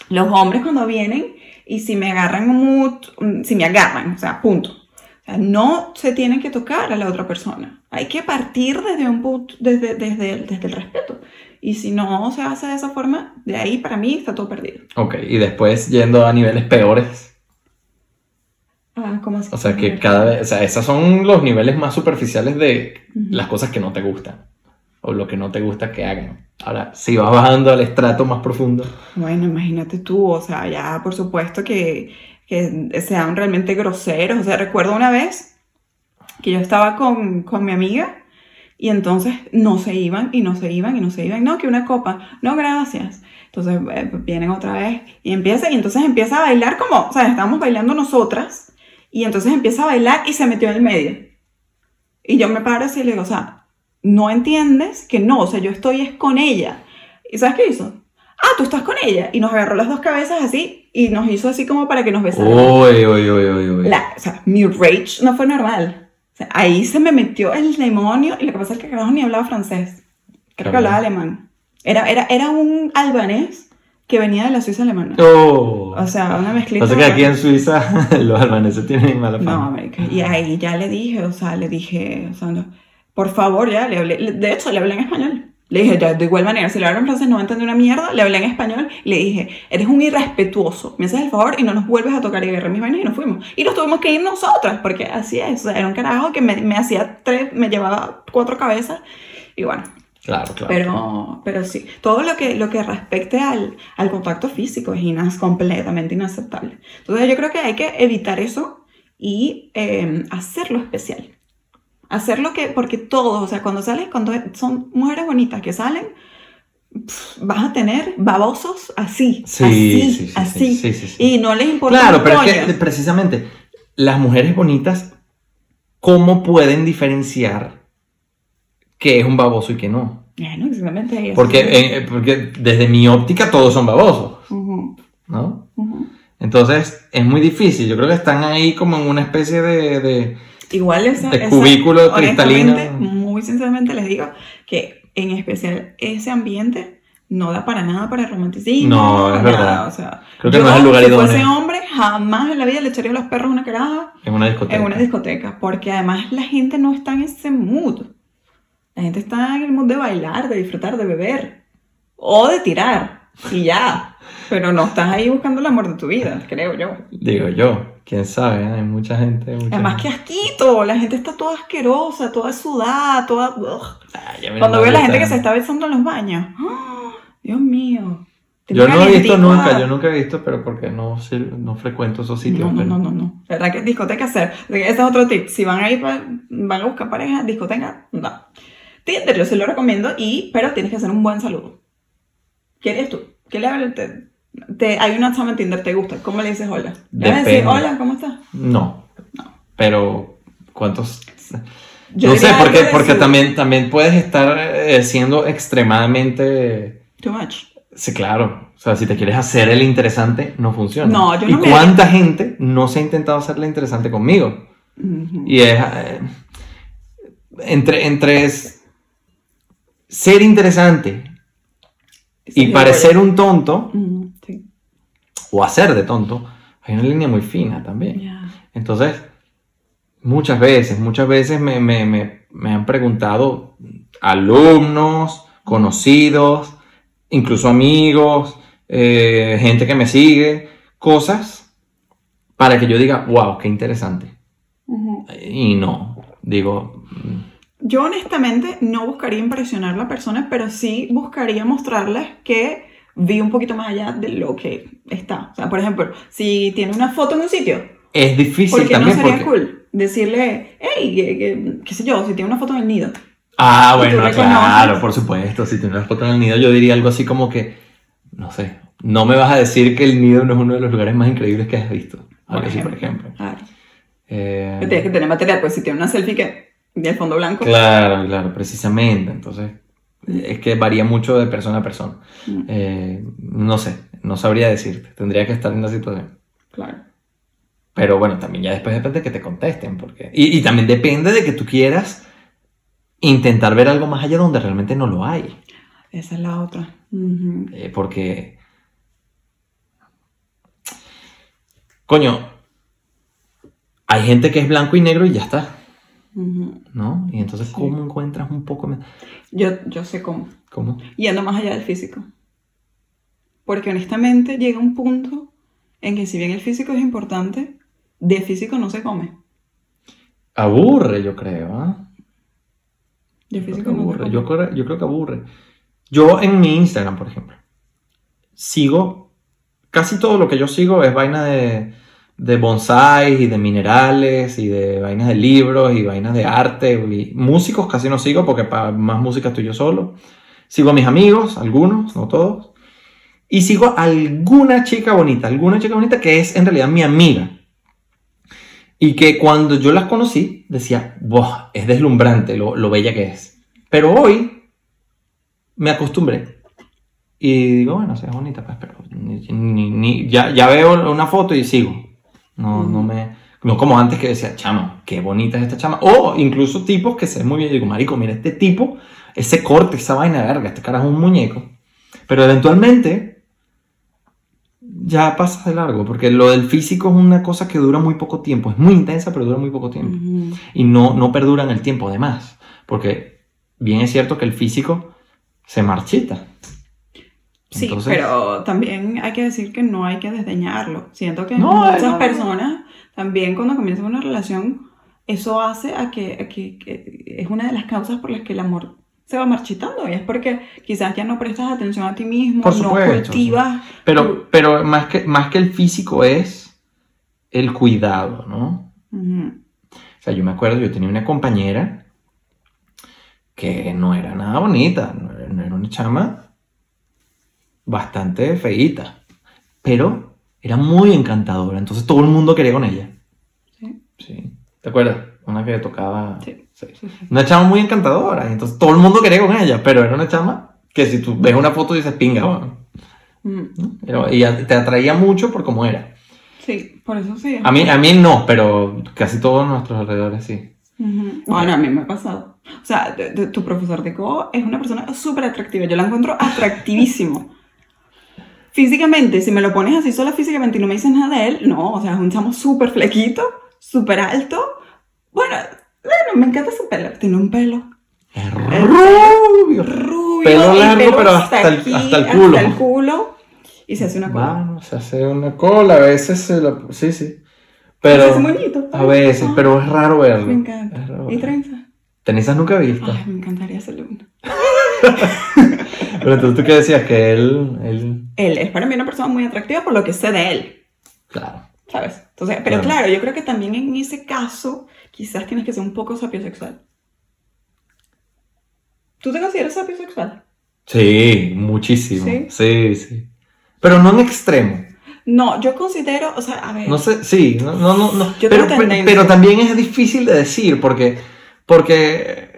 los hombres cuando vienen y si me agarran mucho, si me agarran, o sea, punto. O sea, no se tienen que tocar a la otra persona. Hay que partir desde un punto, desde, desde, desde el respeto. Y si no se hace de esa forma, de ahí para mí está todo perdido. Ok, y después yendo a niveles peores. Ah, ¿cómo así? O sea, que cada vez, o sea, esos son los niveles más superficiales de Ujú. las cosas que no te gustan. O lo que no te gusta que hagan. Ahora, si vas bajando al estrato más profundo. Bueno, imagínate tú, o sea, ya por supuesto que, que sean realmente groseros. O sea, recuerdo una vez que yo estaba con, con mi amiga y entonces no se iban y no se iban y no se iban. No, que una copa. No, gracias. Entonces eh, vienen otra vez y empieza y entonces empieza a bailar como, o sea, estábamos bailando nosotras y entonces empieza a bailar y se metió en el medio. Y yo me paro así y le digo, o sea, no entiendes que no, o sea, yo estoy es con ella. ¿Y sabes qué hizo? Ah, tú estás con ella. Y nos agarró las dos cabezas así y nos hizo así como para que nos besáramos. Uy, uy, uy. La- o sea, mi rage no fue normal. O sea, ahí se me metió el demonio y lo que pasa es que carajo ni hablaba francés. Creo que Cabrón. hablaba alemán. Era, era, era un albanés que venía de la Suiza alemana. Oh. O sea, una mezclita. Pasa que aquí en Suiza los albaneses tienen mala No, fama. América. Y ahí ya le dije, o sea, le dije, o sea, no, por favor, ya, le hablé, de hecho, le hablé en español. Le dije, ya, de igual manera, si le hablo en francés no va a entender una mierda, le hablé en español, le dije, eres un irrespetuoso, me haces el favor y no nos vuelves a tocar y agarré mis vainas y nos fuimos. Y nos tuvimos que ir nosotras, porque así es, o sea, era un carajo que me, me hacía tres, me llevaba cuatro cabezas, y bueno, Claro, claro. pero, pero sí, todo lo que, lo que respecte al, al contacto físico es inas- completamente inaceptable. Entonces yo creo que hay que evitar eso y eh, hacerlo especial. Hacerlo que, porque todos, o sea, cuando sales, cuando son mujeres bonitas que salen, vas a tener babosos así, Sí, así, sí, sí, sí, así. sí, sí, sí. Y no les importa Claro, pero es que precisamente las mujeres bonitas, ¿cómo pueden diferenciar qué es un baboso y qué no? Bueno, exactamente. Porque, eh, porque desde mi óptica todos son babosos, Ujú, ¿no? ujú. Entonces es muy difícil. Yo creo que están ahí como en una especie de... de- Igual esa, De esa- cubículo cristalino. honestamente, Muy sinceramente les digo que en especial ese ambiente no da para nada para el romanticismo. No, es nada, verdad. O sea, Creo que yo, no es el lugar si idóneo. fuese hombre, jamás en la vida le echaría a los perros una caraja en una discoteca. en una discoteca. Porque además la gente no está en ese mood. La gente está en el mood de bailar, de disfrutar, de beber. O de tirar. Y ya. Pero no estás ahí buscando el amor de tu vida, creo yo. Digo yo, quién sabe, ¿eh? hay mucha gente. Mucha Además, que asquito, la gente está toda asquerosa, toda sudada, toda... Ay, Cuando veo a la gente que se está besando en los baños, ¡ah! Dios mío. Yo no he visto nunca, yo nunca he visto, pero porque no, no frecuento esos sitios. No, no, pero- no, no, no. La verdad que discoteca cero. Ese es otro tip. Si van a ir, van a buscar pareja, discoteca, no. Tinder yo se lo recomiendo, y, pero tienes que hacer un buen saludo. ¿Qué eres tú? ¿Qué le hablas? Te- te, hay una chama en Tinder, ¿te gusta? ¿Cómo le dices hola? ¿Le vas a decir hola, cómo estás? No. No. Pero, ¿cuántos? Yo no sé, porque, porque también, también puedes estar eh, siendo extremadamente... Too much. Sí, claro. O sea, si te quieres hacer el interesante, no funciona. No, yo no ¿Y me- cuánta gente no se ha intentado hacerle interesante conmigo? Ujú. Y es... eh, entre, entre ser interesante y parecer un tonto, Sí. o hacer de tonto, hay una línea muy fina también. Entonces, muchas veces, muchas veces me, me- me- me han preguntado alumnos, conocidos, incluso amigos, eh, gente que me sigue, cosas para que yo diga, wow, qué interesante. Y no, digo, Yo honestamente no buscaría impresionar a la persona, pero sí buscaría mostrarles que vi un poquito más allá de lo que está. O sea, por ejemplo, si tiene una foto en un sitio, es difícil ¿por qué no también sería porque... cool decirle, hey, que- que- qué sé yo, si tiene una foto en el nido? Ah, ¿Y tú bueno, claro, por supuesto. Si tiene una foto en el nido, yo diría algo así como que, no sé, no me vas a decir que el nido no es uno de los lugares más increíbles que has visto. Algo así, por ejemplo. Claro. Eh, tienes que tener material, pues si tiene una selfie que del fondo blanco. claro, claro, precisamente. Entonces, es que varía mucho de persona a persona. Mm, Eh, no sé, no sabría decirte. Tendría que estar en la situación. Claro. Pero bueno, también ya después depende de que te contesten. Porque... Y, y también depende de que tú quieras intentar ver algo más allá donde realmente no lo hay. Esa es la otra. Eh, porque. Coño. Hay gente que es blanco y negro y ya está, ¿no? Y entonces, Sí. ¿cómo encuentras un poco? Yo, yo sé cómo. ¿Cómo? Yendo más allá del físico. Porque honestamente llega un punto en que si bien el físico es importante, de físico no se come. Aburre, yo creo, ¿ah? De Yo creo físico no se aburre. come. Yo creo, yo creo que aburre. Yo en mi Instagram, por ejemplo, sigo. Casi todo lo que yo sigo es vaina de, de bonsai y de minerales y de vainas de libros y vainas de arte. Y músicos casi no sigo porque más música estoy yo solo. Sigo a mis amigos, algunos, no todos. Y sigo a alguna chica bonita, alguna chica bonita que es en realidad mi amiga. Y que cuando yo las conocí, decía, es deslumbrante lo, lo bella que es. Pero hoy me acostumbré. Y digo, bueno, sí, es bonita, pues, pero ya, ya veo una foto y sigo. No, no me... No como antes que decía, chama, qué bonita es esta chama. O incluso tipos que se ven muy bien. Digo, marico, mira este tipo, ese corte, esa vaina verga, este cara es un muñeco. Pero eventualmente ya pasas de largo, porque lo del físico es una cosa que dura muy poco tiempo. Es muy intensa, pero dura muy poco tiempo y no, no perduran el tiempo además, porque bien es cierto que el físico se marchita. Sí, Entonces- pero también hay que decir que no hay que desdeñarlo. Siento que No, muchas no. personas también cuando comienzan una relación, eso hace a que, a que- que es una de las causas por las que el amor se va marchitando. Y es porque quizás ya no prestas atención a ti mismo, Por no supuesto. cultivas. Pero, pero más, que, más que el físico es el cuidado, ¿no? O sea, yo me acuerdo, yo tenía una compañera que no era nada bonita, no no era una chama bastante feíta, pero era muy encantadora, entonces todo el mundo quería con ella. Sí, Sí. ¿Te acuerdas? Una que tocaba... sí, Sí. Una chama muy encantadora, entonces todo el mundo quería con ella, pero era una chama que si tú ves una foto dices pinga, bueno, Mm. Pero- y te atraía mucho por cómo era. Sí, por eso sí. A mí, a mí no, pero casi todos nuestros alrededores sí. Ujú. Bueno, a mí me ha pasado. O sea, tu- profesor de Go es una persona súper atractiva. Yo la encuentro atractivísimo. Físicamente, si me lo pones así solo físicamente y no me dices nada de él, no, o sea, es un chamo súper flequito, súper alto. Bueno, bueno, me encanta su pelo. Tiene un pelo Es rubio. rubio. Pelo largo, pero hasta el- aquí, hasta el culo. Hasta el culo. Y se hace una cola. Bueno, se hace una cola, a veces se la... Sí, sí. Pero... hace moñito. A veces, pero es raro verlo. Me encanta. Es ¿Y trenza? Tenisas nunca he visto. Ay, me encantaría hacerle una. Pero entonces tú qué decías que él... él... Él es para mí una persona muy atractiva por lo que sé de él. Claro. ¿Sabes? Entonces, pero Claro. claro, yo creo que también en ese caso, quizás tienes que ser un poco sapiosexual. ¿Tú te consideras sapiosexual? Sí, muchísimo. ¿Sí? Sí, sí. Pero no en extremo. No, yo considero, o sea, a ver. No sé, sí, no, no, no. no. Yo pero, pero, pero también es difícil de decir porque, porque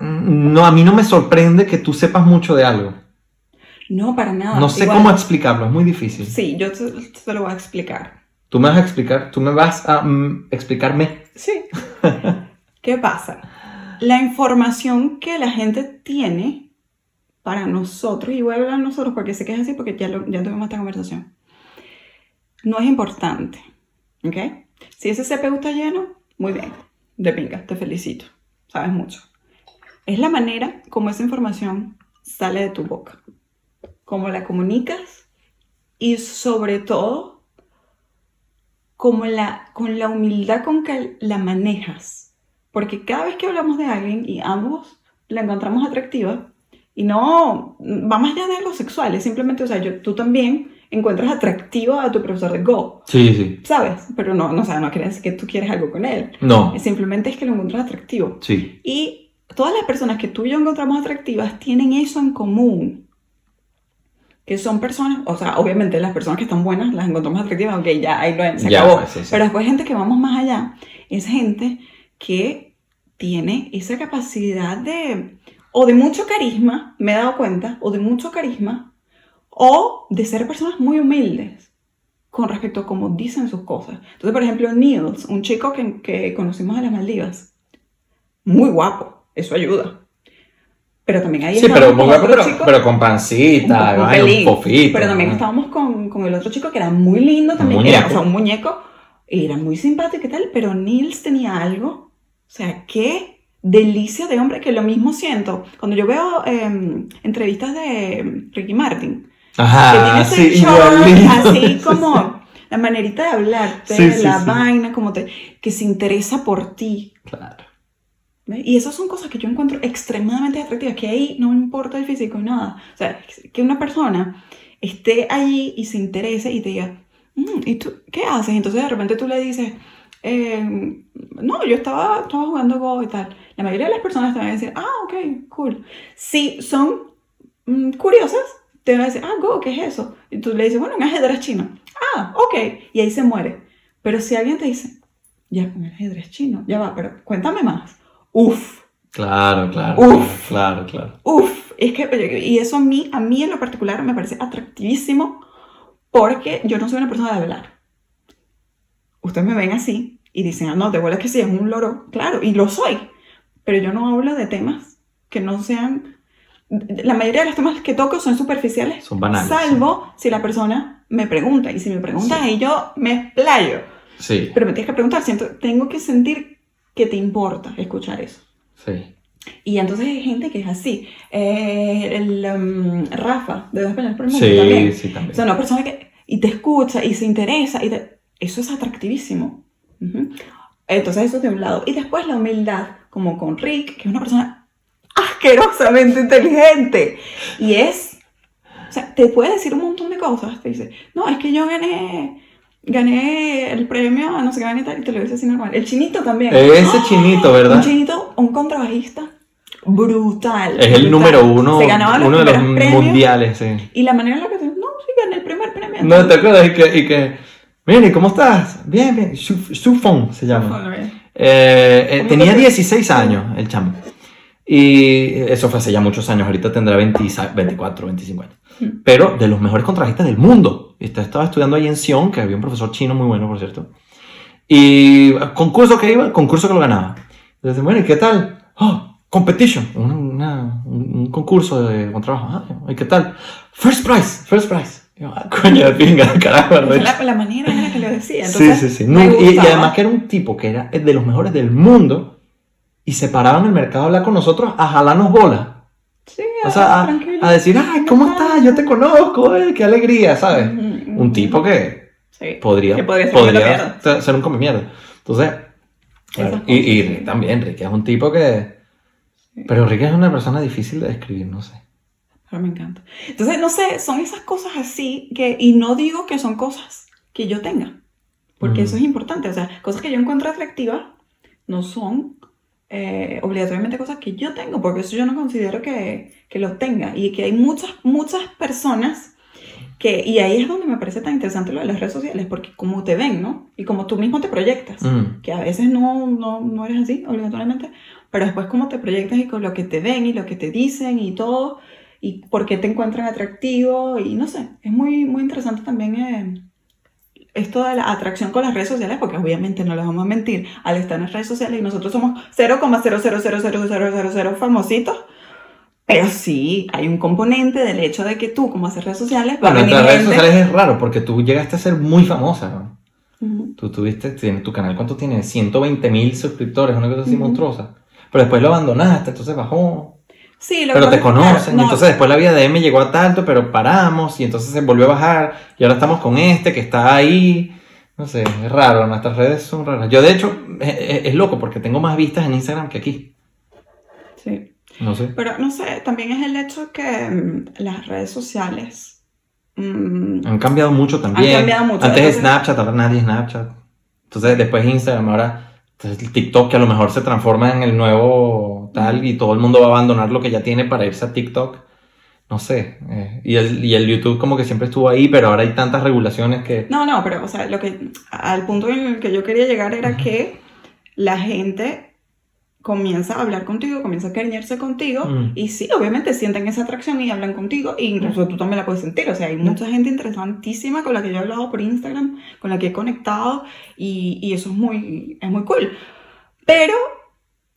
no, a mí no me sorprende que tú sepas mucho de algo. No, para nada. No sé Igual- cómo explicarlo, es muy difícil. Sí, yo te, te lo voy a explicar. Tú me vas a explicar, tú me vas a mm, explicarme. Sí. ¿Qué pasa? La información que la gente tiene para nosotros, y voy a hablar nosotros porque sé que es así, porque ya, lo, ya tuvimos esta conversación, no es importante. ¿Ok? Si ese CPU está lleno, muy bien. De pinga, te felicito. Sabes mucho. Es la manera como esa información sale de tu boca. Cómo la comunicas y sobre todo como la, con la humildad con que la manejas. Porque cada vez que hablamos de alguien y ambos la encontramos atractiva, y no va más allá de algo sexual, es simplemente, o sea, yo, tú también encuentras atractivo a tu profesor de Go, Sí, sí. ¿sabes? Pero no, no, o sea, no quiere decir que tú quieres algo con él. No. Simplemente es que lo encuentras atractivo. Sí. Y todas las personas que tú y yo encontramos atractivas tienen eso en común. Que son personas, o sea, obviamente las personas que están buenas las encontramos atractivas, aunque ya ahí lo, se Ya, acabó. pues, sí, sí. Pero después gente que vamos más allá, es gente que tiene esa capacidad de, o de mucho carisma, me he dado cuenta, o de mucho carisma, o de ser personas muy humildes con respecto a cómo dicen sus cosas. Entonces, por ejemplo, Niels, un chico que, que conocimos de las Maldivas, muy guapo, eso ayuda. Pero también ahí Sí, pero, con otro pero, chico, pero con pancita, un, un ay, un pelín. fofito. Pero también ¿no? estábamos con, con el otro chico que era muy lindo también, era, o sea, un muñeco, y era muy simpático y tal, pero Niels tenía algo, o sea, qué delicia de hombre, que lo mismo siento. Cuando yo veo eh, entrevistas de Ricky Martin, que Ajá, tiene ese sí, igualito. así como la manerita de hablarte, Sí, sí, la vaina, como te, que se interesa por ti. Claro. Y esas son cosas que yo encuentro extremadamente atractivas, que ahí no importa el físico y nada. O sea, que una persona esté allí y se interese y te diga, "Mm, ¿y tú qué haces? Entonces de repente tú le dices, "Eh, no, yo estaba, estaba jugando Go y tal. La mayoría de las personas te van a decir, ah, ok, cool. Si son mm, curiosas, te van a decir, ah, Go, ¿qué es eso? Y tú le dices, bueno, un ajedrez chino. Ah, ok. Y ahí se muere. Pero si alguien te dice, ya el ajedrez chino, ya va, pero cuéntame más. Uf, Claro, claro. Uf. Claro, claro. uf. Es que, y eso a mí, a mí en lo particular me parece atractivísimo porque yo no soy una persona de hablar. Ustedes me ven así y dicen, ah, no, te vuelves que sí, es un loro. Claro, y lo soy. Pero yo no hablo de temas que no sean... La mayoría de los temas que toco son superficiales. Son banales. Salvo si la persona me pregunta. Y si me pregunta Sí. y yo me explayo. Sí, Pero me tienes que preguntar. Siento, tengo que sentir que te importa escuchar eso. sí. Y entonces hay gente que es así. Eh, el um, Rafa, de Dos Penas por el Mundo, Sí, también. sí, también. O sea, una persona que y te escucha y se interesa. Y te- eso es atractivísimo. Ujú. Entonces eso de un lado. Y después la humildad, como con Rick, que es una persona asquerosamente inteligente. Y es... O sea, te puede decir un montón de cosas. Te dice, no, es que yo gané... Gané el premio a no sé qué tal, y te lo dice así normal. El chinito también. Ese chinito, Un ¿verdad? chinito, un contrabajista brutal. Es el brutal. número uno, Se ganaba los uno de los premios, mundiales, sí. Y la manera en la que no, sí, gané el primer premio. No, ¿te acuerdas? Y que, y que Mire, ¿cómo estás? Bien, bien. Su- Sufon se llama. Joder. Eh, eh, ¿Cómo tenía te- 16 años el chamo. Y eso fue hace ya muchos años. Ahorita tendrá 20 24, 25 años. Hmm. Pero de los mejores contrabajistas del mundo. Estaba estudiando ahí en Sion, que había un profesor chino muy bueno, por cierto. Y concurso que iba, concurso que lo ganaba. Entonces, bueno, ¿y qué tal? Oh, competition, un, una- un- concurso de contrabajo. Ah, ¿y qué tal? First prize, first prize. Yo, ah, coño de pinga, carajo. La, la manera en la que lo decía. Sí, Entonces, sí, sí. No, y, y además que era un tipo que era de los mejores del mundo y se paraba en el mercado a hablar con nosotros a jalarnos bolas. Sí, O sea, a, a decir, ay, ¿cómo estás? Yo te conozco, eh, qué alegría, ¿sabes? Un tipo que Sí. podría, Que podría ser podría mierda. ser- un come mierda. Entonces, claro, y, y sí. también, Rick es un tipo que... Pero Rick es una persona difícil de describir, no sé. Pero me encanta. Entonces, no sé, son esas cosas así que, y no digo que son cosas que yo tenga, porque eso es importante. O sea, cosas que yo encuentro atractivas no son eh, obligatoriamente cosas que yo tengo, porque eso yo no considero que, que lo tenga. Y que hay muchas, muchas personas que, y ahí es donde me parece tan interesante lo de las redes sociales, porque como te ven, ¿no? Y como tú mismo te proyectas, Mm. que a veces no, no, no eres así obligatoriamente, pero después como te proyectas y con lo que te ven y lo que te dicen y todo, y por qué te encuentran atractivo, y no sé, es muy, muy interesante también eh, esto de la atracción con las redes sociales, porque obviamente no les vamos a mentir, al estar en las redes sociales y nosotros somos 0,0000000 famositos, pero sí, hay un componente del hecho de que tú, como haces redes sociales, va a Bueno, venir entre las redes gente- sociales es raro porque tú llegaste a ser muy famosa. Tú tuviste, tienes tu canal, ¿cuánto tiene? 120 mil suscriptores, una cosa así monstruosa. Pero después lo abandonaste, entonces bajó. Sí, lo Pero te conocen, no, entonces después la vida de M llegó a tanto, pero paramos, y entonces se volvió a bajar, y ahora estamos con este que está ahí. No sé, es raro, nuestras redes son raras. Yo, de hecho, es, es- loco porque tengo más vistas en Instagram que aquí. sí. No sé. Pero no sé, también es el hecho que mm, las redes sociales mm, Han cambiado mucho también. Han cambiado mucho, Antes entonces- Snapchat, ahora nadie Snapchat. Entonces después Instagram, ahora entonces, el TikTok que a lo mejor se transforma en el nuevo tal y todo el mundo va a abandonar lo que ya tiene para irse a TikTok. No sé. eh, y, el, y el YouTube como que siempre estuvo ahí, pero ahora hay tantas regulaciones que... No, no, pero o sea, lo que al punto en el que yo quería llegar era Ujú. que la gente comienza a hablar contigo, comienza a cariñarse contigo Mm. y sí, obviamente sienten esa atracción y hablan contigo e incluso tú también la puedes sentir, o sea, hay mucha gente interesantísima con la que yo he hablado por Instagram, con la que he conectado y, y eso es muy, es muy cool. Pero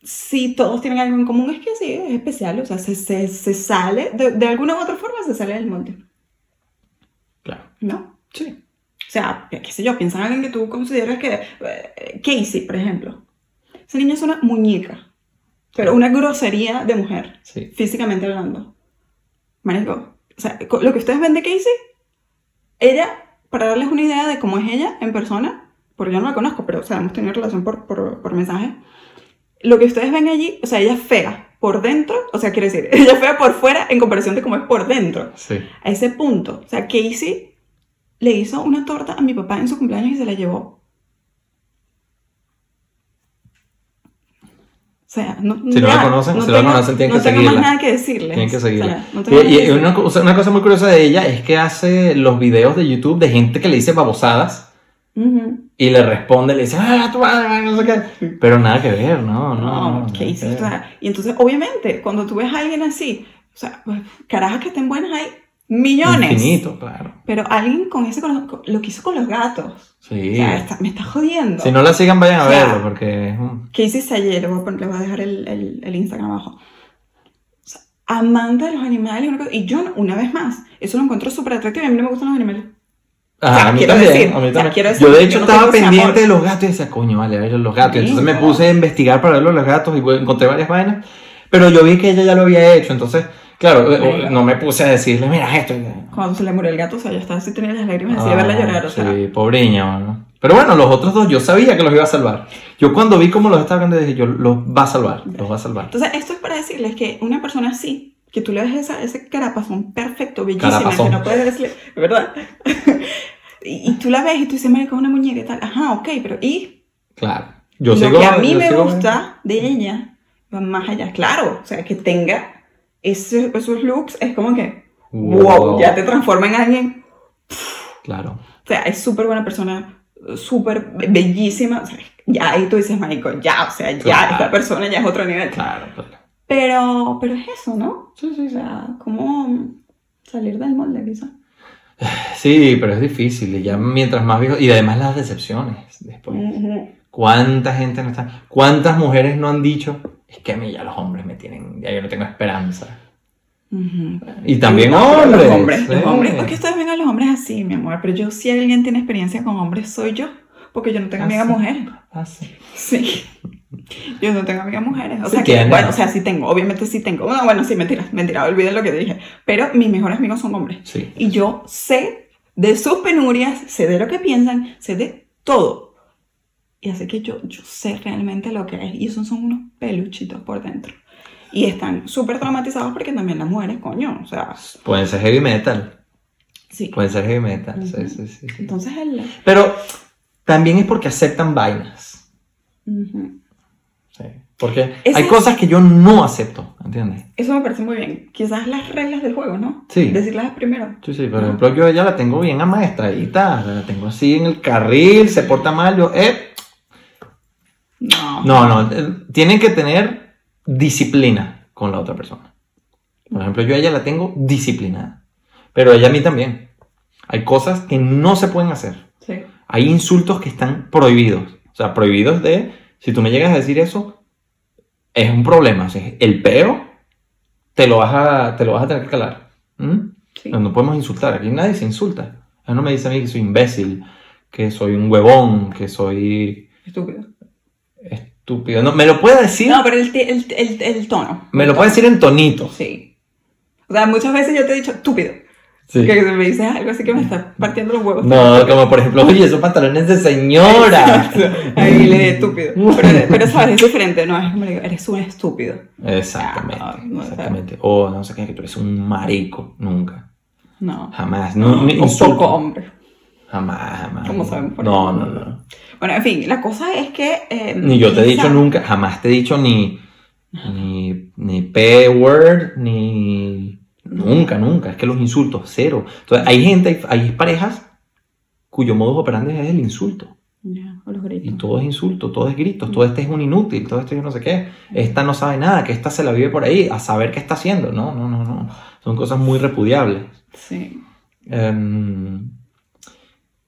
si todos tienen algo en común es que sí, es especial, o sea, se, se, se sale, de, de alguna u otra forma se sale del molde, Claro. ¿no? Sí. O sea, qué sé yo, piensa en alguien que tú consideras que... eh, Casey, por ejemplo. Esa niña es una muñeca, pero una grosería de mujer, Sí. físicamente hablando. Marico, o sea, lo que ustedes ven de Casey, ella, para darles una idea de cómo es ella en persona, porque yo no la conozco, pero, o sea, hemos tenido relación por, por, por mensaje, lo que ustedes ven allí, o sea, ella es fea por dentro, o sea, quiere decir, ella es fea por fuera en comparación de cómo es por dentro Sí. a ese punto. O sea, Casey le hizo una torta a mi papá en su cumpleaños y se la llevó. O sea, no, Si no la conocen, si no la tengo- conocen, tienen no que tengo seguirla. más nada que decirles. Tienen que seguirla. O sea, no Y, tengo una cosa muy curiosa de ella es que hace los videos de YouTube de gente que le dice babosadas Ujú. y le responde, le dice, ah, tú, ah, no sé qué. Pero nada que ver, no, no. No, o sea, y entonces, obviamente, cuando tú ves a alguien así, o sea, pues, carajas que estén buenas hay millones. Infinito, claro. Pero alguien con ese con- lo que hizo con los gatos. Sí. O sea, está- me está jodiendo. Si no la sigan, vayan a O sea, verlo, porque... mm, Casey Sayer, le voy a, poner- le voy a dejar el, el, el Instagram abajo. Amante de los animales, y yo, una vez más, eso lo encuentro súper atractivo a mí no me gustan los animales. Ajá, sea, a mí también, decir, a mí también. quiero decir, yo de yo hecho no estaba pendiente amor. de los gatos y decía, coño, vale, a ver los gatos. Entonces me puse a investigar para ver los gatos y encontré varias vainas. Pero yo vi que ella ya lo había hecho, entonces, claro, no me puse a decirle, mira esto. Cuando se le murió el gato, o sea, ya estaba así, tenía las lágrimas así de verla Ah, llorar, o sea. Sí, pobreña, ¿no? Pero bueno, los otros dos yo sabía que los iba a salvar. Yo cuando vi cómo los estaba viendo dije, yo los va a salvar, los va a salvar. Entonces, esto es para decirles que una persona así, que tú le ves esa, ese carapazón perfecto, bellísima, Carapazón. que no puedes decirle, ¿verdad? Y, y tú la ves y tú dices, marica, es una muñeca y tal. Ajá, ok, pero ¿y? Claro. Yo lo que a mí me gusta de ella va más allá. Claro, o sea, que tenga ese- esos looks, es como que, wow, ya te transforma en alguien. Claro. O sea, es súper buena persona, súper bellísima. O sea, ya ahí tú dices, marico, ya, o sea, ya, Claro. esta persona ya es otro nivel. Claro, claro. Pero, pero es eso, ¿no? Sí, sí, O sea, ¿cómo salir del molde, quizá? Sí, pero es difícil. Y ya mientras más viejo. Y además las decepciones después. Ujú. ¿Cuánta gente no está? ¿Cuántas mujeres no han dicho? Es que a mí ya los hombres me tienen. Ya yo no tengo esperanza. Y también No, hombres. Los hombres, los hombres. Porque ustedes ven a los hombres así, mi amor. Pero yo, si alguien tiene experiencia con hombres, soy yo. Porque yo no tengo Ah, amigas sí. mujeres. Ah, sí. Yo no tengo amigas mujeres. O Sí sea, que, bueno, o sea, sí tengo. Obviamente sí tengo. No, bueno, sí, mentira. Mentira, olviden lo que dije. Pero mis mejores amigos son hombres. Sí. Y yo sé de sus penurias, sé de lo que piensan, sé de todo. Y así que yo, yo sé realmente lo que es. Y esos son unos peluchitos por dentro. Y están súper traumatizados porque también las mujeres, coño. O sea, Pueden ser heavy metal. sí. Pueden ser heavy metal. Sí, Ujú. sí, sí. Entonces el... Pero también es porque aceptan vainas. Ujú. Sí. Porque Ese hay cosas que yo no acepto, ¿entiendes? Eso me parece muy bien. Quizás las reglas del juego, ¿no? Sí. Decirlas primero. Sí, sí, por ejemplo, yo ya la tengo bien amaestradita, la tengo así en el carril, se porta mal, yo, eh, No. no, no, eh, tienen que tener disciplina con la otra persona. Por ejemplo, yo a ella la tengo disciplinada, pero ella a mí también. Hay cosas que no se pueden hacer. Sí. Hay insultos que están prohibidos. O sea, prohibidos de, si tú me llegas a decir eso, es un problema. O sea, el peo te lo vas a, te lo vas a tener que calar. ¿Mm? sí. No, no podemos insultar, aquí nadie se insulta. Él no me dice a mí que soy imbécil, que soy un huevón, que soy Estúpido. estúpido. No, me lo puede decir, No, pero el, el, el, el tono. me lo puede tono. decir en tonito. Sí. O sea, muchas veces yo te he dicho estúpido. Sí. Que me dices algo así que me está partiendo los huevos. No, como por ejemplo, oye, esos pantalones de señora. Ahí le estúpido. Pero, pero sabes, es diferente, ¿no? Es como le digo, eres un estúpido. Exactamente, Ah, no, exactamente. O no sé qué, que tú eres un marico, nunca. No. Jamás, no, ni un poco hombre. Jamás, jamás. ¿Cómo sabemos por No, no, no. Bueno, en fin, la cosa es que. eh, Ni yo te he dicho nunca, jamás te he dicho ni, ni, ni P-word, ni... Nunca, nunca. Es que los insultos, cero. Entonces, hay gente, hay, parejas cuyo modus operandi es el insulto. Ya, o los Y todo es insulto, todo es gritos, todo este es un inútil, todo esto yo no sé qué. Esta no sabe nada, que esta se la vive por ahí a saber qué está haciendo. No, no, no, no. Son cosas muy repudiables. Sí. Em,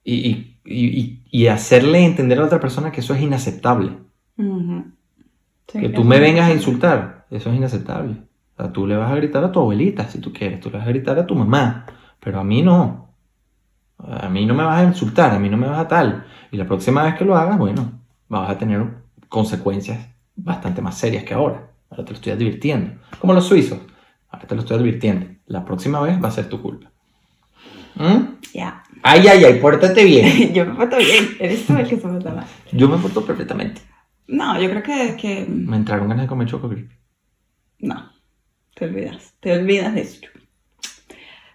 y, y- y- y hacerle entender a la otra persona que eso es inaceptable. Sí, que tú me vengas a insultar, eso es inaceptable. O sea, tú le vas a gritar a tu abuelita si tú quieres, tú le vas a gritar a tu mamá, pero a mí no. A mí no me vas a insultar, a mí no me vas a tal. Y la próxima vez que lo hagas, bueno, vas a tener consecuencias bastante más serias que ahora. Ahora te lo estoy advirtiendo. Como los suizos. Ahora te lo estoy advirtiendo. La próxima vez va a ser tu culpa. ¿Mm? Ya. Ay, ay, ay, pórtate bien. yo me porto bien. Eres tú el que se porta mal. Yo me porto perfectamente. No, yo creo que, que. Me entraron ganas de comer choco grip. No. Te olvidas. Te olvidas de eso.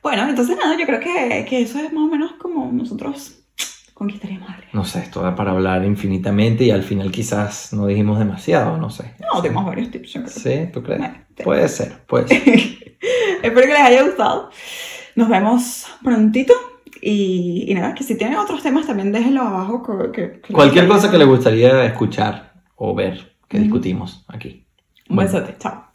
Bueno, entonces nada, yo creo que, que eso es más o menos como nosotros conquistaríamos a alguien. No sé, esto da para hablar infinitamente y al final quizás no dijimos demasiado, no sé. No, tenemos varios tips, yo creo. ¿Sí? ¿Tú crees? Bueno, Puede ser, puede ser. Espero que les haya gustado. Nos vemos prontito. Y, y nada, que si tienen otros temas también déjenlo abajo. que- que- Cualquier cosa que les gustaría escuchar o ver que Ujú. discutimos aquí. Un Bueno. besote. Chao.